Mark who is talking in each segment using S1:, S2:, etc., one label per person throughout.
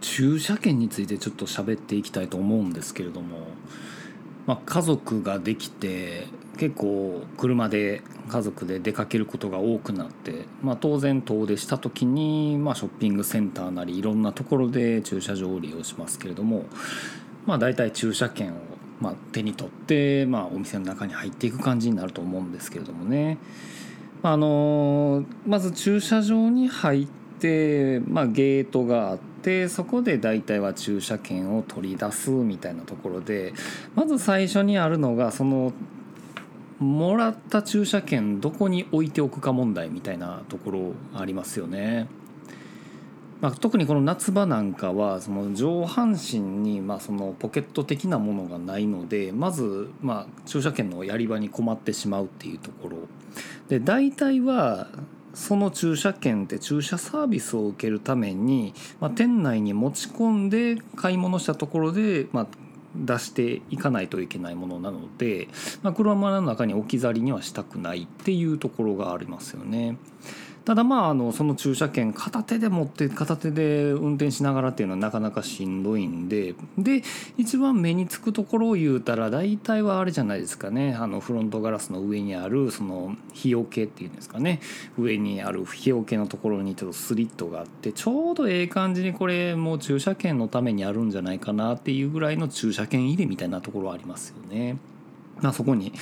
S1: 駐車券についてちょっと喋っていきたいと思うんですけれども、まあ、家族ができて結構車で家族で出かけることが多くなって、まあ、当然遠出した時に、まあ、ショッピングセンターなりいろんなところで駐車場を利用しますけれども、まあ、大体駐車券をまあ手に取って、まあ、お店の中に入っていく感じになると思うんですけれどもね。あのまず駐車場に入って、まあ、ゲートがあってでそこで大体は駐車券を取り出すみたいなところでまず最初にあるのがそのもらった駐車券どこに置いておくか問題みたいなところありますよね。まあ、特にこの夏場なんかはその上半身にまあそのポケット的なものがないのでまずまあ駐車券のやり場に困ってしまうっていうところで大体はその駐車券って駐車サービスを受けるために、まあ、店内に持ち込んで買い物したところで、まあ、出していかないといけないものなので、まあ、車の中に置き去りにはしたくないっていうところがありますよね。ただまああのその駐車券片手で持って片手で運転しながらっていうのはなかなかしんどいんでで一番目につくところを言うたら大体はあれじゃないですかねあのフロントガラスの上にあるその日よけっていうんですかね上にある日よけのところにちょっとスリットがあってちょうどええ感じにこれもう駐車券のためにあるんじゃないかなっていうぐらいの駐車券入れみたいなところありますよね。まあ、そこに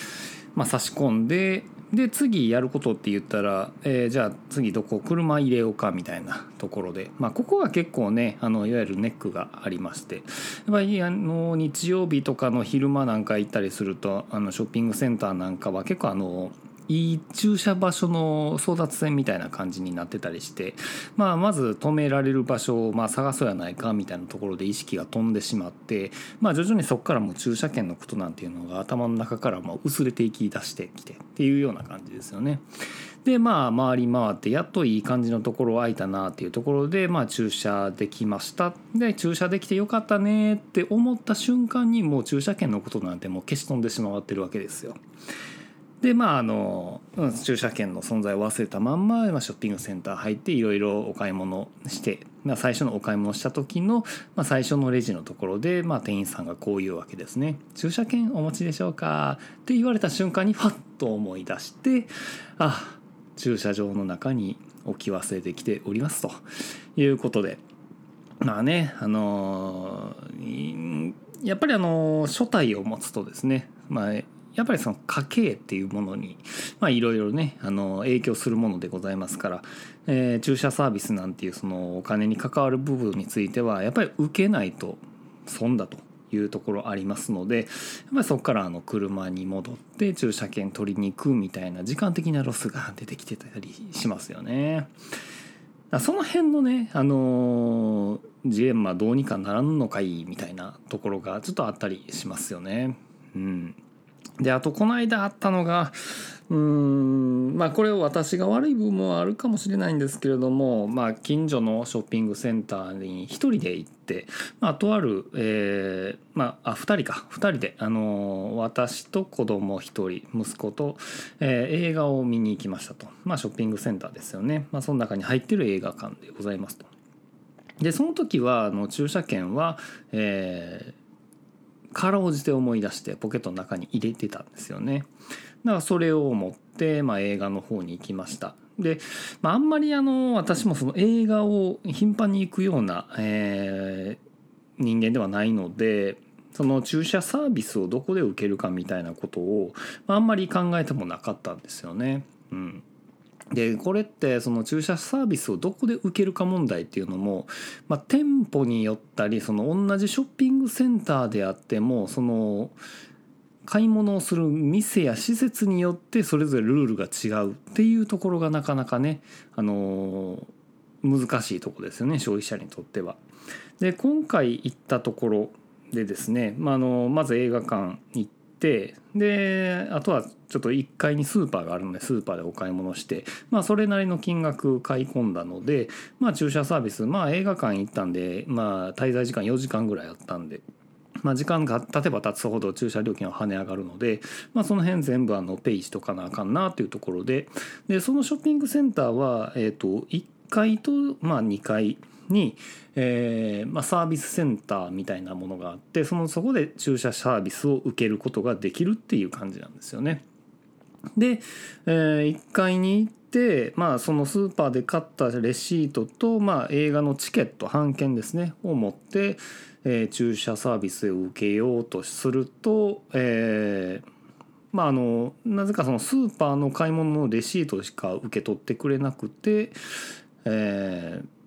S1: まあ、差し込んでで次やることって言ったら、えー、じゃあ次どこ車入れようかみたいなところで、まあ、ここは結構ねあのいわゆるネックがありまして。やっぱりあの日曜日とかの昼間なんか行ったりするとあのショッピングセンターなんかは結構あのいい駐車場所の争奪戦みたいな感じになってたりして、まあ、まず止められる場所をまあ探そうやないかみたいなところで意識が飛んでしまって、まあ、徐々にそこからもう駐車券のことなんていうのが頭の中からも薄れていき出してきてっていうような感じですよね。でまあ回り回ってやっといい感じのところ空いたなっていうところで、まあ、駐車できましたで駐車できてよかったねって思った瞬間にもう駐車券のことなんてもう消し飛んでしまってるわけですよ。でまああの駐車券の存在を忘れたまんま、まあ、ショッピングセンター入っていろいろお買い物して、まあ、最初のお買い物した時の、まあ、最初のレジのところで、まあ、店員さんがこう言うわけですね「駐車券お持ちでしょうか?」って言われた瞬間にファッと思い出してあ駐車場の中に置き忘れてきておりますと。いうことで。まあねあのやっぱりあの書体を持つとですねまあやっぱりその家計っていうものにいろいろねあの影響するものでございますから、えー、駐車サービスなんていうそのお金に関わる部分についてはやっぱり受けないと損だというところありますのでやっぱりそこからあの車に戻って駐車券取りに行くみたいな時間的なロスが出てきてたりしますよね。その辺のね、あのー、ジレンマどうにかならんのかいみたいなところがちょっとあったりしますよね。うん。であとこの間あったのがうんまあこれを私が悪い部分はあるかもしれないんですけれども、まあ、近所のショッピングセンターに1人で行って、まあ、とある、えーまあ、あ2人か。2人で、あの私と子供1人息子と、えー、映画を見に行きましたと、まあ、ショッピングセンターですよね、まあ、その中に入ってる映画館でございますと。でその時はあの駐車券は、えー、かろうじて思い出してポケットの中に入れてたんですよね。だからそれを持って、まあ、映画の方に行きました。で、まあ、あんまりあの私もその映画を頻繁に行くような、えー、人間ではないのでその駐車サービスをどこで受けるかみたいなことを、まあ、あんまり考えてもなかったんですよね。うん、でこれってその駐車サービスをどこで受けるか問題っていうのも、まあ、店舗によったりその同じショッピングセンターであってもその買い物をする店や施設によってそれぞれルールが違うっていうところがなかなかね、あの難しいとこですよね消費者にとっては。で今回行ったところでですね、まあ、あのまず映画館行ってであとはちょっと1階にスーパーがあるのでスーパーでお買い物してまあそれなりの金額買い込んだのでまあ駐車サービスまあ映画館行ったんでまあ滞在時間4時間ぐらいあったんで。まあ、時間が経てば経つほど駐車料金は跳ね上がるので、まあ、その辺全部あのペイしとかなあかんなというところででそのショッピングセンターは、えー、と1階とまあ2階に、えーまあ、サービスセンターみたいなものがあってそのそこで駐車サービスを受けることができるっていう感じなんですよね。で、えー、1階に行って、まあ、そのスーパーで買ったレシートと、まあ、映画のチケット半券ですねを持って、えー、駐車サービスを受けようとすると、えーまあ、あのなぜかそのスーパーの買い物のレシートしか受け取ってくれなくて、えー、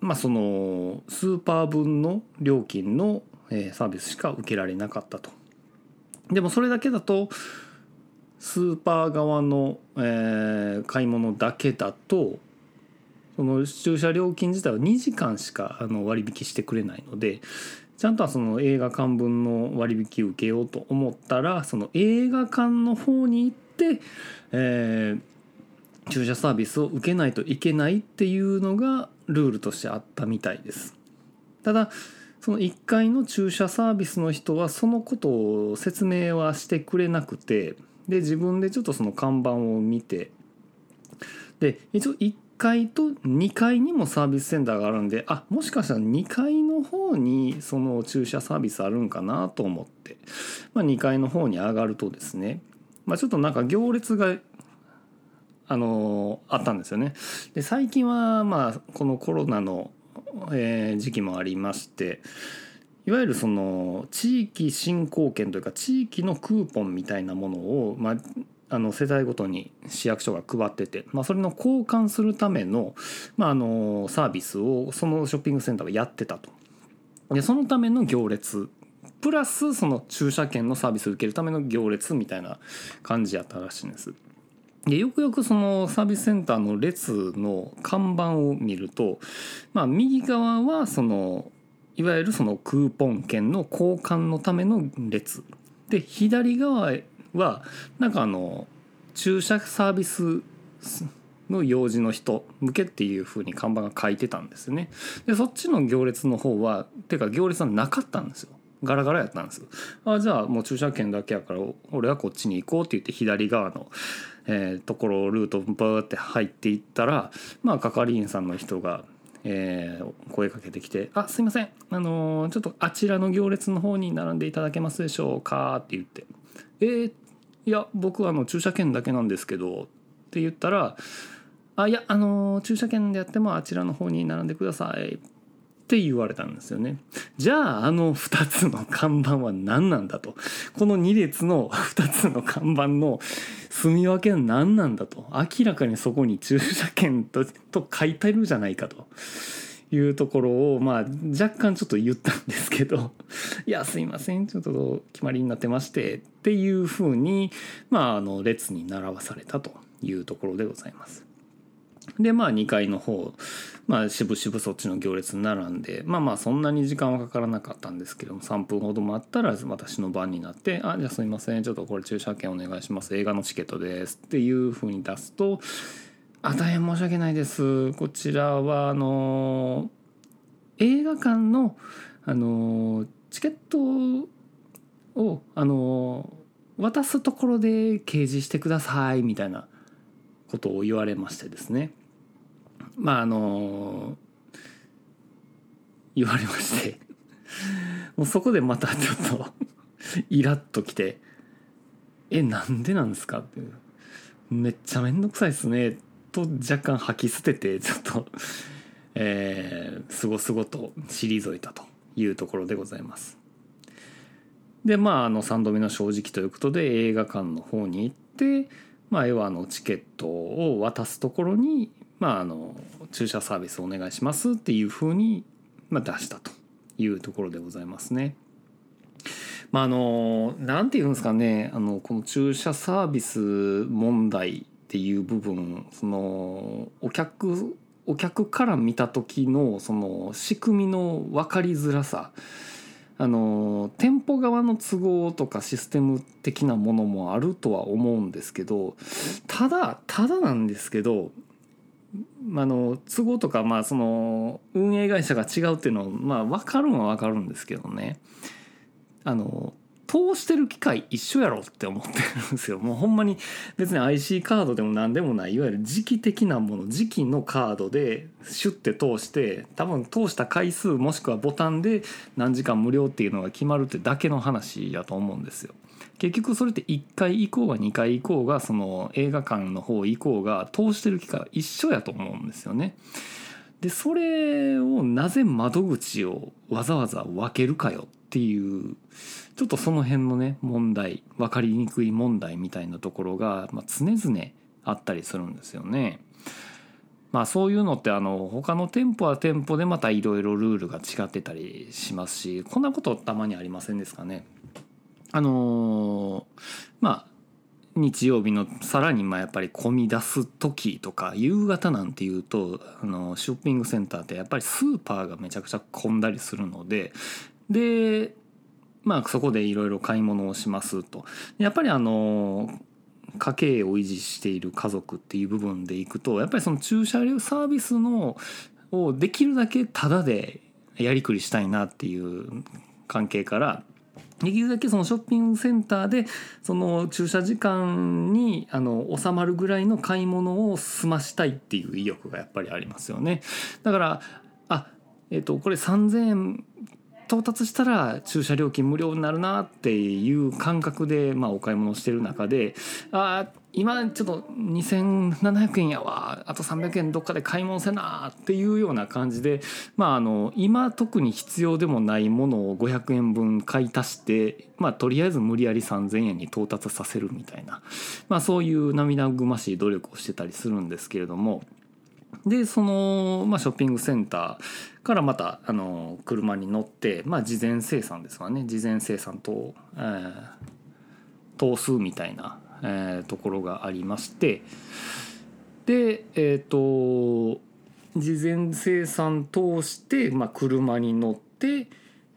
S1: まあそのスーパー分の料金のサービスしか受けられなかったと。でもそれだけだとスーパー側の、え、買い物だけだとその駐車料金自体は2時間しかあの割引してくれないのでちゃんとはその映画館分の割引受けようと思ったらその映画館の方に行って、えー、駐車サービスを受けないといけないっていうのがルールとしてあったみたいです。ただその1階の駐車サービスの人はそのことを説明はしてくれなくてで自分でちょっとその看板を見てで一応1階と2階にもサービスセンターがあるんであもしかしたら2階の方にその駐車サービスあるんかなと思って、まあ、2階の方に上がるとですね、まあ、ちょっとなんか行列があのあったんですよね。で最近はまあこのコロナの、えー、時期もありましていわゆるその地域振興券というか地域のクーポンみたいなものを、まあ、あの世帯ごとに市役所が配ってて、まあ、それの交換するための,、まあ、あのサービスをそのショッピングセンターがやってたと。でそのための行列プラスその駐車券のサービスを受けるための行列みたいな感じやったらしいんです。でよくよくそのサービスセンターの列の看板を見ると、まあ、右側はそのいわゆるそのクーポン券の交換のための列。で左側はなんかあの駐車サービスの用事の人向けっていう風に看板が書いてたんですね。でそっちの行列の方はてか行列はなかったんですよ。ガラガラやったんですあじゃあもう駐車券だけやから俺はこっちに行こうって言って左側の、えー、ところルートバーって入っていったらまあ係員さんの人がえー、声かけてきて「あすいません。あのー、ちょっとあちらの行列の方に並んでいただけますでしょうか」って言って「えー、いや僕あの駐車券だけなんですけど」って言ったら「あいやあの駐車券でやってもあちらの方に並んでください」っって言われたんですよね。じゃああの2つの看板は何なんだと。この2列の2つの看板の住み分けは何なんだと。明らかにそこに駐車券とと書いてるじゃないかと。いうところをまあ若干ちょっと言ったんですけど「いやすいませんちょっと決まりになってまして」っていうふうにまああの列に並ばされたというところでございます。でまあ2階の方まあ渋々そっちの行列に並んでまあまあそんなに時間はかからなかったんですけども3分ほど待ったら私の番になって「あじゃあすいませんちょっとこれ駐車券お願いします。映画のチケットです」っていうふうに出すと「あ大変申し訳ないです。こちらはあの映画館のあのチケットをあの渡すところで掲示してください」みたいなことを言われましてですね。まああの言われまして もうそこでまたちょっとイラッときて「えなんでなんですか?」って「めっちゃ面倒くさいっすね」と若干吐き捨ててちょっとえー、すごすごと退いたというところでございます。でまああの3度目の正直ということで映画館の方に行ってまあ要はあのチケットを渡すところにまあ、あの駐車サービスお願いしますっていうふうに、ま、出したというところでございますね。まあ、あのなんて言うんですかねあのこの駐車サービス問題っていう部分そのお客お客から見た時のその仕組みの分かりづらさあの店舗側の都合とかシステム的なものもあるとは思うんですけどただただなんですけどあの都合とかまあその運営会社が違うっていうのはまあ分かるんは分かるんですけどねあの通してる機械一緒やろって思ってるんですよもう ほんまに別に IC カードでも何でもないいわゆる時期的なもの時期のカードでシュッて通して多分通した回数もしくはボタンで何時間無料っていうのが決まるってだけの話やと思うんですよ。結局それって1回行こうが2回行こうがその映画館の方行こうが通してる機会は一緒やと思うんですよね。でそれをなぜ窓口をわざわざ分けるかよっていうちょっとその辺のね問題分かりにくい問題みたいなところが、まあ、常々あったりするんですよね。まあそういうのってあの他の店舗は店舗でまたいろいろルールが違ってたりしますしこんなことたまにありませんですかね？あのー、まあ日曜日のさらにまあやっぱり混み出す時とか夕方なんていうとあのショッピングセンターってやっぱりスーパーがめちゃくちゃ混んだりするのででまあそこでいろいろ買い物をしますと。やっぱりあの家計を維持している家族っていう部分でいくとやっぱりその駐車料サービスのをできるだけタダでやりくりしたいなっていう関係からできるだけそのショッピングセンターでその駐車時間にあの収まるぐらいの買い物を済ましたいっていう意欲がやっぱりありますよね。だからあえっ、とこれ3,000円到達したら駐車料金無料になるなっていう感覚で、まあ、お買い物してる中であ今ちょっと2700円やわ。あと300円どっかで買い物せなっていうような感じで、まあ、あの今特に必要でもないものを500円分買い足して、まあ、とりあえず無理やり3000円に到達させるみたいな、まあ、そういう涙ぐましい努力をしてたりするんですけれども。でその、まあ、ショッピングセンターからまたあの車に乗って、まあ、事前生産ですわね。事前生産と、えー、等数みたいな、えー、ところがありましてでえっ、ー、と事前生産通して、まあ、車に乗って、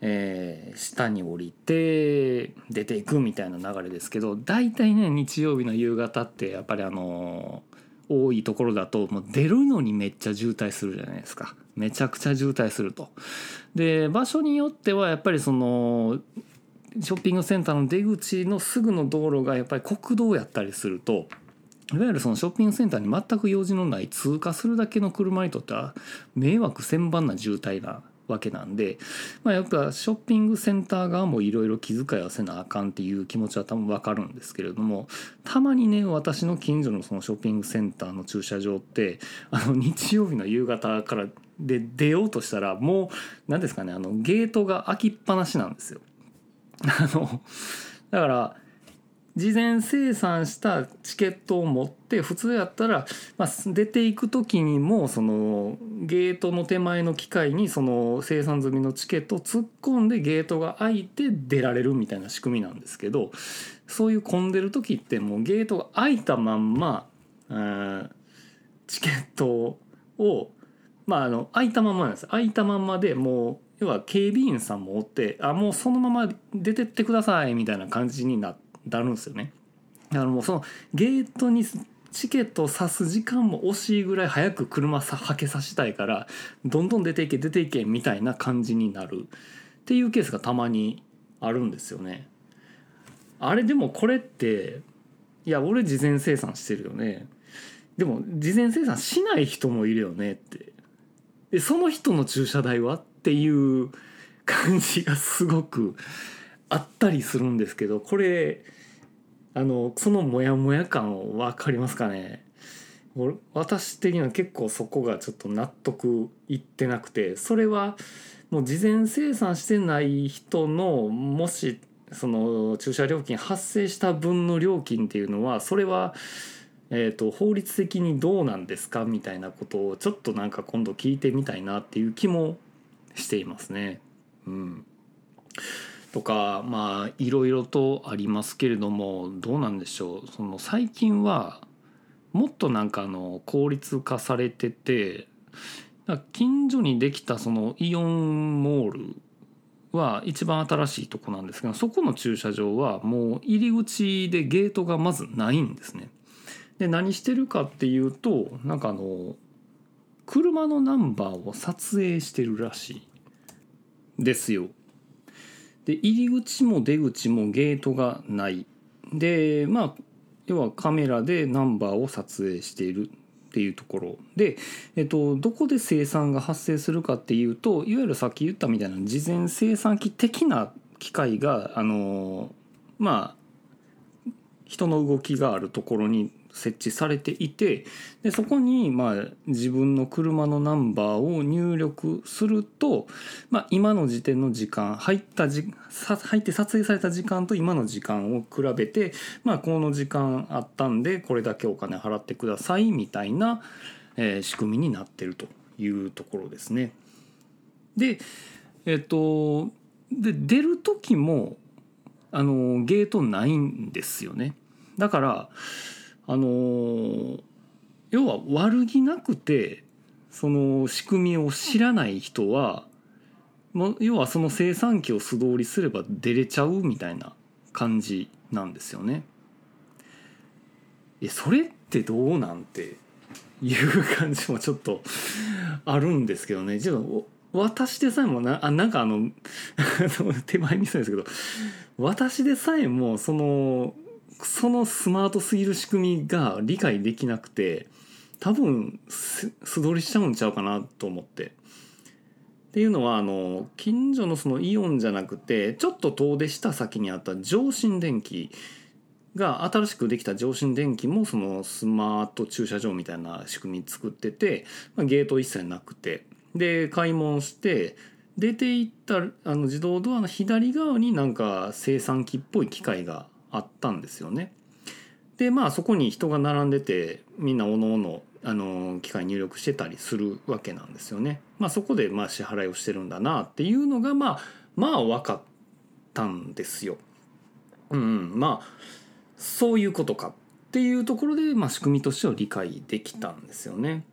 S1: えー、下に降りて出ていくみたいな流れですけど大体ね日曜日の夕方ってやっぱりあの多いところだともう出るのにめっちゃ渋滞するじゃないですかめちゃくちゃ渋滞すると。で場所によってはやっぱりそのショッピングセンターの出口のすぐの道路がやっぱり国道やったりするといわゆるそのショッピングセンターに全く用事のない通過するだけの車にとっては迷惑千万な渋滞なわけなんで、まあ、やっぱショッピングセンター側もいろいろ気遣いはせなあかんっていう気持ちは多分わかるんですけれどもたまにね私の近所のそのショッピングセンターの駐車場ってあの日曜日の夕方からで出ようとしたらもう何ですかねあのゲートが開きっぱなしなんですよ。あのだから事前生産したチケットを持って普通やったら、まあ、出ていく時にもそのゲートの手前の機械にその生産済みのチケットを突っ込んでゲートが開いて出られるみたいな仕組みなんですけどそういう混んでる時ってもうゲートが開いたまんまチケットをまああの開いたまんまなんです。開いたまんまでもう要は警備員さんもおってあもうそのまま出てってくださいみたいな感じにな。るんですよね。だからもうそのゲートにチケットを指す時間も惜しいぐらい早く車さはけさせたいからどんどん出ていけ出ていけみたいな感じになるっていうケースがたまにあるんですよね。あれでもこれっていや俺事前生産してるよねでも事前生産しない人もいるよねってでその人の駐車代はっていう感じがすごくあったりするんですけどこれあのそのモヤモヤ感分かりますかね？私的には結構そこがちょっと納得いってなくてそれはもう事前生産してない人のもしその駐車料金発生した分の料金っていうのはそれはえーと、法律的にどうなんですか？みたいなことをちょっとなんか今度聞いてみたいなっていう気もしていますね。うん、とかまあいろいろとありますけれどもどうなんでしょうその最近はもっとなんかあの効率化されてて近所にできたそのイオンモールは一番新しいとこなんですがそこの駐車場はもう入り口でゲートがまずないんですね。で何してるかっていうとなんかあの車のナンバーを撮影してるらしいですよ。で入り口も出口もゲートがないでまあ要はカメラでナンバーを撮影しているっていうところで、えっと、どこで生産が発生するかっていうといわゆるさっき言ったみたいな事前生産機的な機械があのまあ人の動きがあるところに設置されていてでそこにまあ自分の車のナンバーを入力すると、まあ、今の時点の時間入ったじ入って撮影された時間と今の時間を比べて、まあ、この時間あったんでこれだけお金払ってくださいみたいな、えー、仕組みになってるというところですね。でえっとで出る時もあのゲートないんですよね。だからあの要は悪気なくてその仕組みを知らない人は要はその生産機を素通りすれば出れちゃうみたいな感じなんですよね。えそれってどうなんていう感じもちょっとあるんですけどねちょ私でさえもなあなんかあの 手前にそうですけど私でさえもそのそのスマートすぎる仕組みが理解できなくて多分素通りしちゃうんちゃうかなと思って。っていうのはあの近所のそのイオンじゃなくてちょっと遠出した先にあった上新電機が新しくできた上新電機もそのスマート駐車場みたいな仕組み作ってて、まあ、ゲート一切なくてで買い物して出ていったあの自動ドアの左側になんか生産機っぽい機械があったんですよね。でまあそこに人が並んでてみんなおのおのあの機械入力してたりするわけなんですよね。まあ、そこでまあ支払いをしてるんだなっていうのがまあまあ分かったんですよ。うん、まあそういうことかっていうところで、まあ、仕組みとしては理解できたんですよね。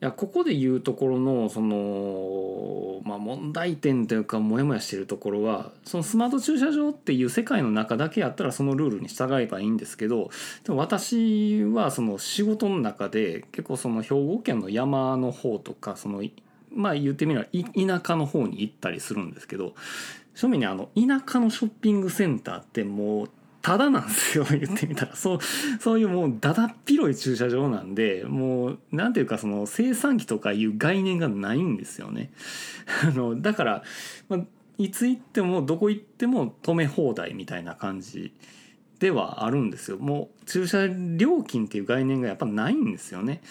S1: やここで言うところのその、まあ、問題点というかモヤモヤしてるところはそのスマート駐車場っていう世界の中だけやったらそのルールに従えばいいんですけどでも私はその仕事の中で結構その兵庫県の山の方とかそのまあ言ってみれば田舎の方に行ったりするんですけど正味にあの田舎のショッピングセンターってもうただなんですよ 言ってみたらそうそういうもうだだっ広い駐車場なんでもうなんていうかその生産機とかいう概念がないんですよね。あのだから、まあ、いつ行ってもどこ行っても止め放題みたいな感じではあるんですよ。もう駐車料金っていう概念がやっぱないんですよね。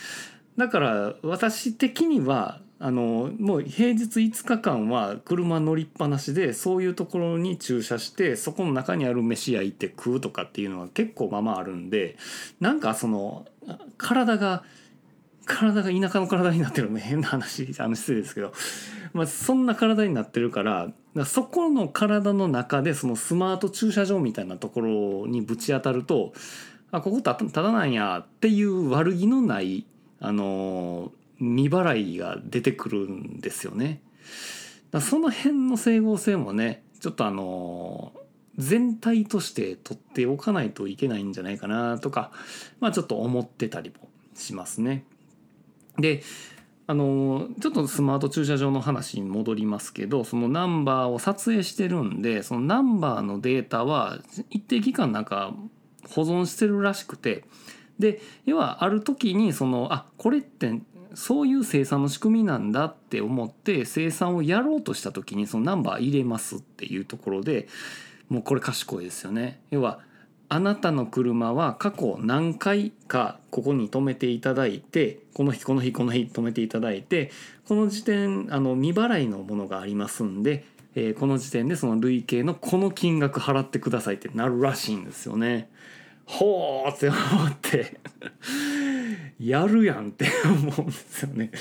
S1: だから私的にはあのもう平日5日間は車乗りっぱなしでそういうところに駐車してそこの中にある飯屋行って食うとかっていうのは結構まあまああるんでなんかその体が体が田舎の体になってるの 変な話あの失礼ですけど、まあ、そんな体になってるからそこの体の中でそのスマート駐車場みたいなところにぶち当たるとあここたただなんやっていう悪気のないあのー未払いが出てくるんですよね。その辺の整合性もねちょっとあの全体として取っておかないといけないんじゃないかなとかまあちょっと思ってたりもしますね。であのちょっとスマート駐車場の話に戻りますけどそのナンバーを撮影してるんでそのナンバーのデータは一定期間なんか保存してるらしくてで要はある時にそのあこれってそういう生産の仕組みなんだって思って生産をやろうとした時にそのナンバー入れますっていうところでもうこれ賢いですよね。要はあなたの車は過去何回かここに止めていただいてこの日この日この日止めていただいてこの時点あの未払いのものがありますんで、えー、この時点でその累計のこの金額払ってくださいってなるらしいんですよね。ほーって思ってやるやんって思うんですよね。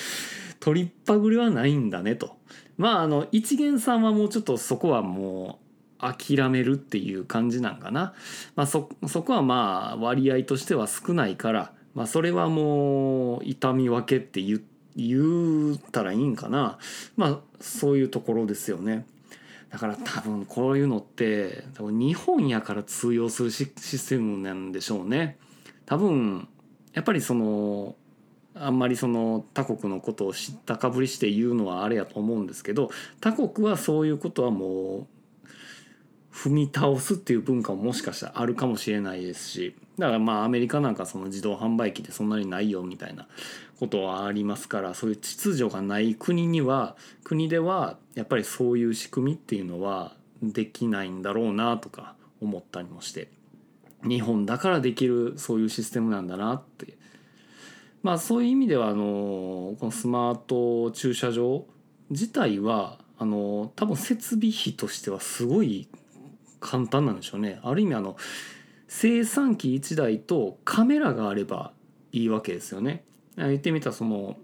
S1: 取りっぱぐれはないんだねと。まああの一元さんはもうちょっとそこはもう諦めるっていう感じなんかな。まあそそこはまあ割合としては少ないから、まあそれはもう痛み分けって言言ったらいいんかな。まあそういうところですよね。だから多分こういうのって多分日本やから通用するシステムなんでしょうね。多分やっぱりそのあんまりその他国のことを知ったかぶりして言うのはあれやと思うんですけど他国はそういうことはもう踏み倒すっていう文化ももしかしたらあるかもしれないですしだからまあアメリカなんかその自動販売機でそんなにないよみたいなことはありますからそういう秩序がない国には国ではやっぱりそういう仕組みっていうのはできないんだろうなとか思ったりもして。日本だからできるそういうシステムなんだなって。まあそういう意味ではあのこのスマート駐車場自体はあの多分設備費としてはすごい簡単なんでしょうね。ある意味あの生産機1台とカメラがあればいいわけですよね。言ってみたらその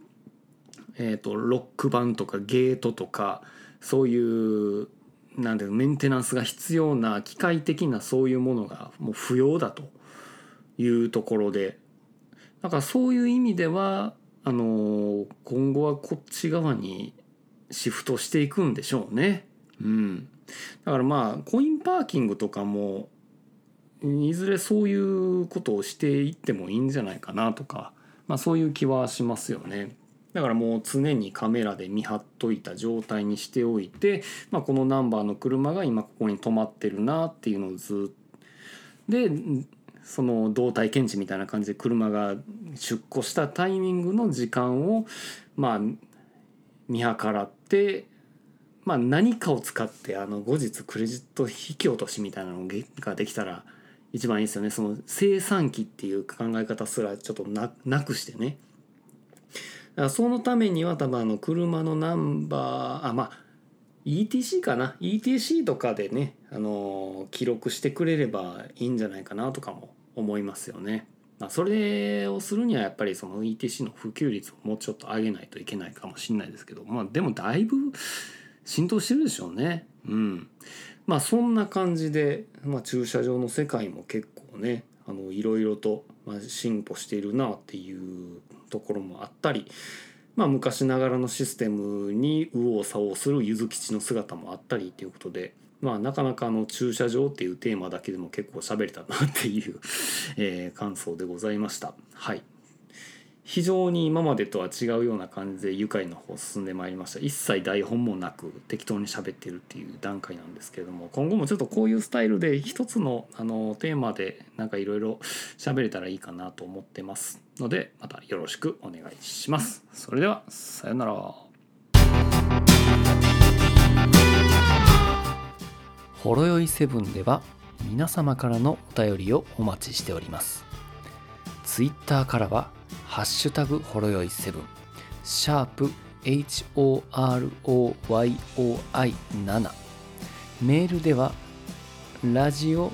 S1: えーと、ロック板とかゲートとかそういうなんでメンテナンスが必要な機械的なそういうものがもう不要だというところでだからそういう意味ではあの今後はこっち側にシフトしていくんでしょうね。うん、だからまあコインパーキングとかもいずれそういうことをしていってもいいんじゃないかなとか、まあ、そういう気はしますよね。だからもう常にカメラで見張っといた状態にしておいて、まあ、このナンバーの車が今ここに止まってるなっていうのをずっとでその動体検知みたいな感じで車が出庫したタイミングの時間をまあ見計らってまあ、何かを使ってあの後日クレジット引き落としみたいなのができたら一番いいですよね。その生産機っていう考え方すらちょっとなくしてね。そのためには多分あの車のナンバーあまあ ETC かな ETC とかでねあの記録してくれればいいんじゃないかなとかも思いますよね。まあ、それをするにはやっぱりその ETC の普及率をもうちょっと上げないといけないかもしれないですけどまあでもだいぶ浸透してるでしょうね。うん。まあそんな感じで、まあ、駐車場の世界も結構ねあのいろいろとま進歩しているなっていうところもあったり、まあ、昔ながらのシステムに右往左往するゆず吉の姿もあったりということで、まあ、なかなかあの駐車場っていうテーマだけでも結構喋れたなっていう、えー、感想でございました。はい非常に今までとは違うような感じで愉快の方進んでまいりました。一切台本もなく適当に喋ってるっていう段階なんですけれども今後もちょっとこういうスタイルで一つのあのテーマでなんかいろいろ喋れたらいいかなと思ってますのでまたよろしくお願いします。それではさようなら。ほろよいセブンでは皆様からのお便りをお待ちしております。ツイッターからはハッシュタグほろよい7シャープ HOROYOI7 メールではラジオ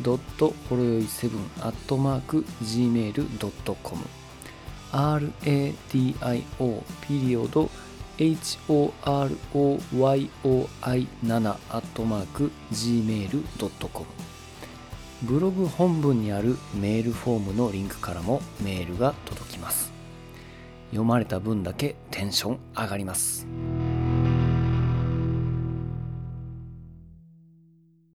S1: ドットほろよい7アットマーク Gmail.com RADIO ピリオド HOROYOI7 アットマーク Gmail.com ブログ本文にあるメールフォームのリンクからもメールが届きます。読まれた分だけテンション上がります。